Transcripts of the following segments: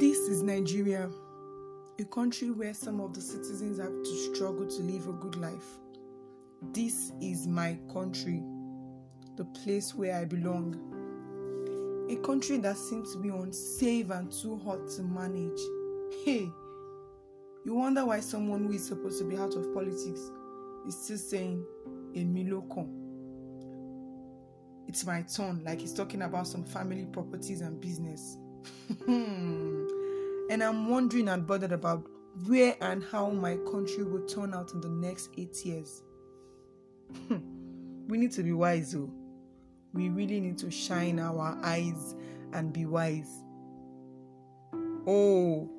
This is Nigeria, a country where some of the citizens have to struggle to live a good life. This is my country, the place where I belong. A country that seems to be unsafe and too hot to manage. Hey, you wonder why someone who is supposed to be out of politics is still saying, Emi lokan. It's my turn, like he's talking about some family properties and business. Hmm. And I'm wondering and bothered about where and how my country will turn out in the next eight years. Hmm. we need to be wise, though. We really need to shine our eyes and be wise. Oh,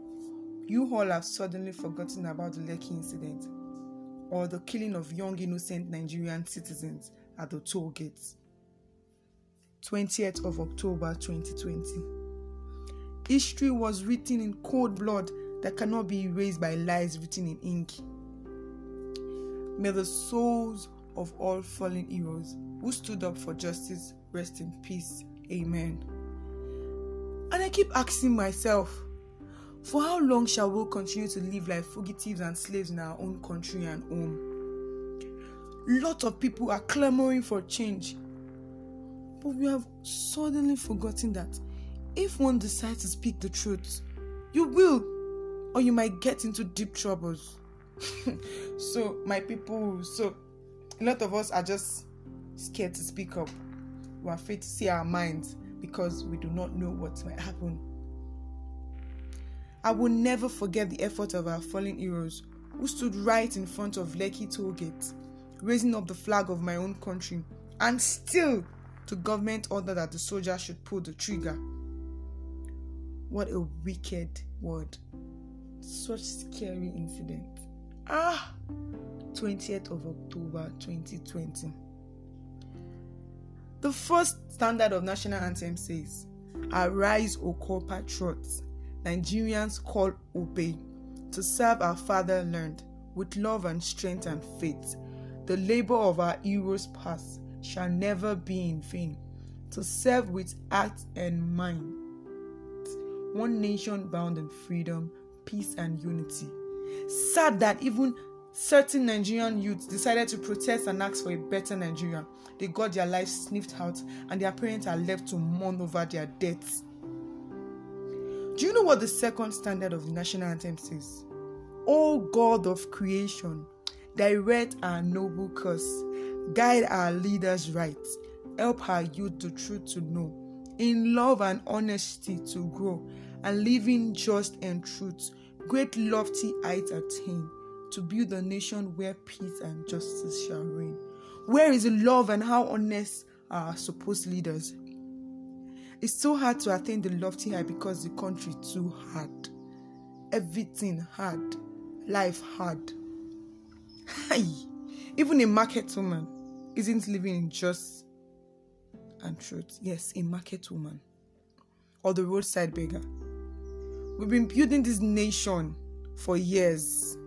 you all have suddenly forgotten about the Lekki incident or the killing of young innocent Nigerian citizens at the toll gates. 20th of October 2020. History was written in cold blood that cannot be erased by lies written in ink. May the souls of all fallen heroes who stood up for justice rest in peace. Amen. And I keep asking myself, for how long shall we continue to live like fugitives and slaves in our own country and home? Lots of people are clamoring for change, but we have suddenly forgotten that if one decides to speak the truth, you will, or you might get into deep troubles. so, my people, so a lot of us are just scared to speak up. We're afraid to see our minds because we do not know what might happen. I will never forget the effort of our fallen heroes who stood right in front of Lekki Tollgate, raising up the flag of my own country, and still to government order that the soldiers should pull the trigger. What a wicked word. Such scary incident. Ah! 20th of October 2020. The first standard of national anthem says, Arise, O core patriots, Nigerians call obey, to serve our fatherland with love and strength and faith. The labor of our heroes past shall never be in vain, to serve with heart and mind. One nation bound in freedom, peace, and unity. Sad that even certain Nigerian youths decided to protest and ask for a better Nigeria. They got their lives sniffed out, and their parents are left to mourn over their deaths. Do you know what the second standard of the national anthem says? O God of creation, direct our noble course, guide our leaders right, help our youth the truth to know, in love and honesty to grow, and living just and truth, great lofty heights attain, to build a nation where peace and justice shall reign. Where is love and how honest are our supposed leaders? It's so hard to attain the lofty high because the country too hard. Everything hard. Life hard. Even a market woman isn't living in just and truth. Yes, a market woman. Or the roadside beggar. We've been building this nation for years.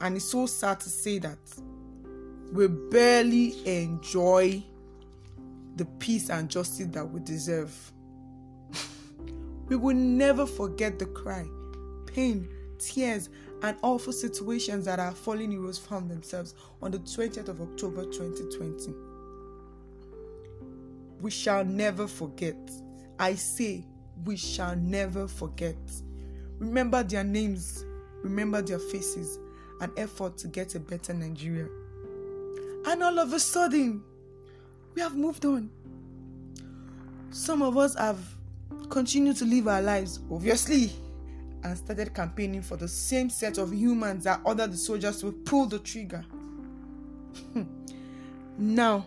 And it's so sad to say that we barely enjoy the peace and justice that we deserve. we will never forget the cry, pain, tears, and awful situations that our fallen heroes found themselves on the 20th of October 2020. We shall never forget. I say, we shall never forget. Remember their names, remember their faces, and effort to get a better Nigeria. And all of a sudden, we have moved on. Some of us have continued to live our lives, obviously, and started campaigning for the same set of humans that ordered the soldiers to pull the trigger. now,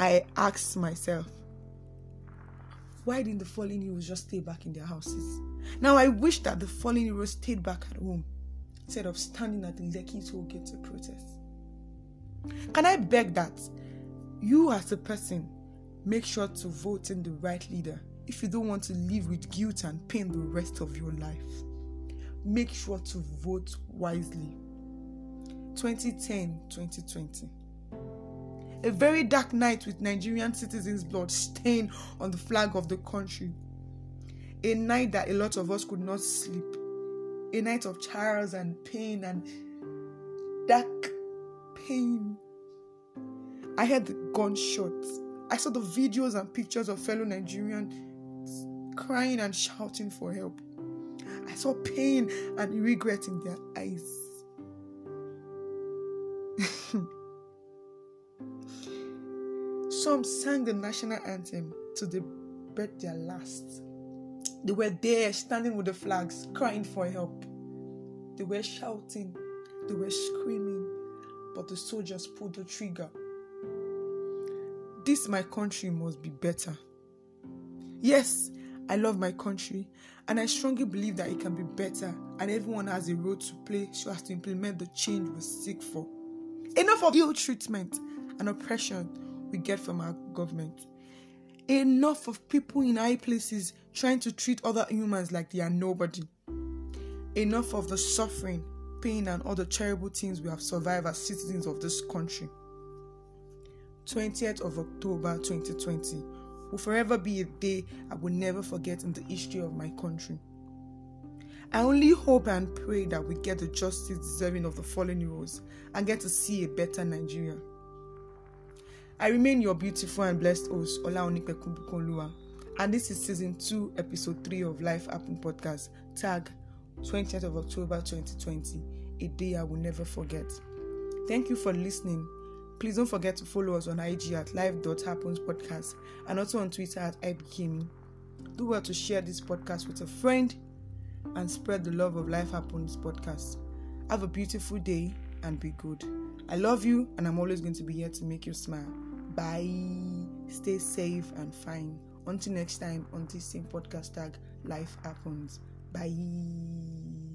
I ask myself, why didn't the fallen heroes just stay back in their houses? Now, I wish that the fallen heroes stayed back at home instead of standing at the Lekki toll gate to protest. Can I beg that you, as a person, make sure to vote in the right leader if you don't want to live with guilt and pain the rest of your life? Make sure to vote wisely. 2010 2020. A very dark night with Nigerian citizens' blood stained on the flag of the country. A night that a lot of us could not sleep. A night of trials and pain and dark pain. I heard the gunshots. I saw the videos and pictures of fellow Nigerians crying and shouting for help. I saw pain and regret in their eyes. Some sang the national anthem to the breath their last. They were there standing with the flags, crying for help. They were shouting, they were screaming, but the soldiers pulled the trigger. This, my country, must be better. Yes, I love my country, and I strongly believe that it can be better, and everyone has a role to play so as to implement the change we seek for. Enough of ill treatment and oppression we get from our government. Enough of people in high places trying to treat other humans like they are nobody. Enough of the suffering, pain, and all the terrible things we have survived as citizens of this country. 20th of October 2020 will forever be a day I will never forget in the history of my country. I only hope and pray that we get the justice deserving of the fallen heroes and get to see a better Nigeria. I remain your beautiful and blessed host, Ola Onipekumbukonlua, and this is season 2, episode 3 of Life Happen podcast, tag 20th of October 2020, a day I will never forget. Thank you for listening. Please don't forget to follow us on IG at live.happens podcast and also on Twitter at ibkimi. Do well to share this podcast with a friend and spread the love of Life Happens podcast. Have a beautiful day and be good. I love you and I'm always going to be here to make you smile. Bye. Stay safe and fine. Until next time, on this same podcast tag, Life Happens. Bye.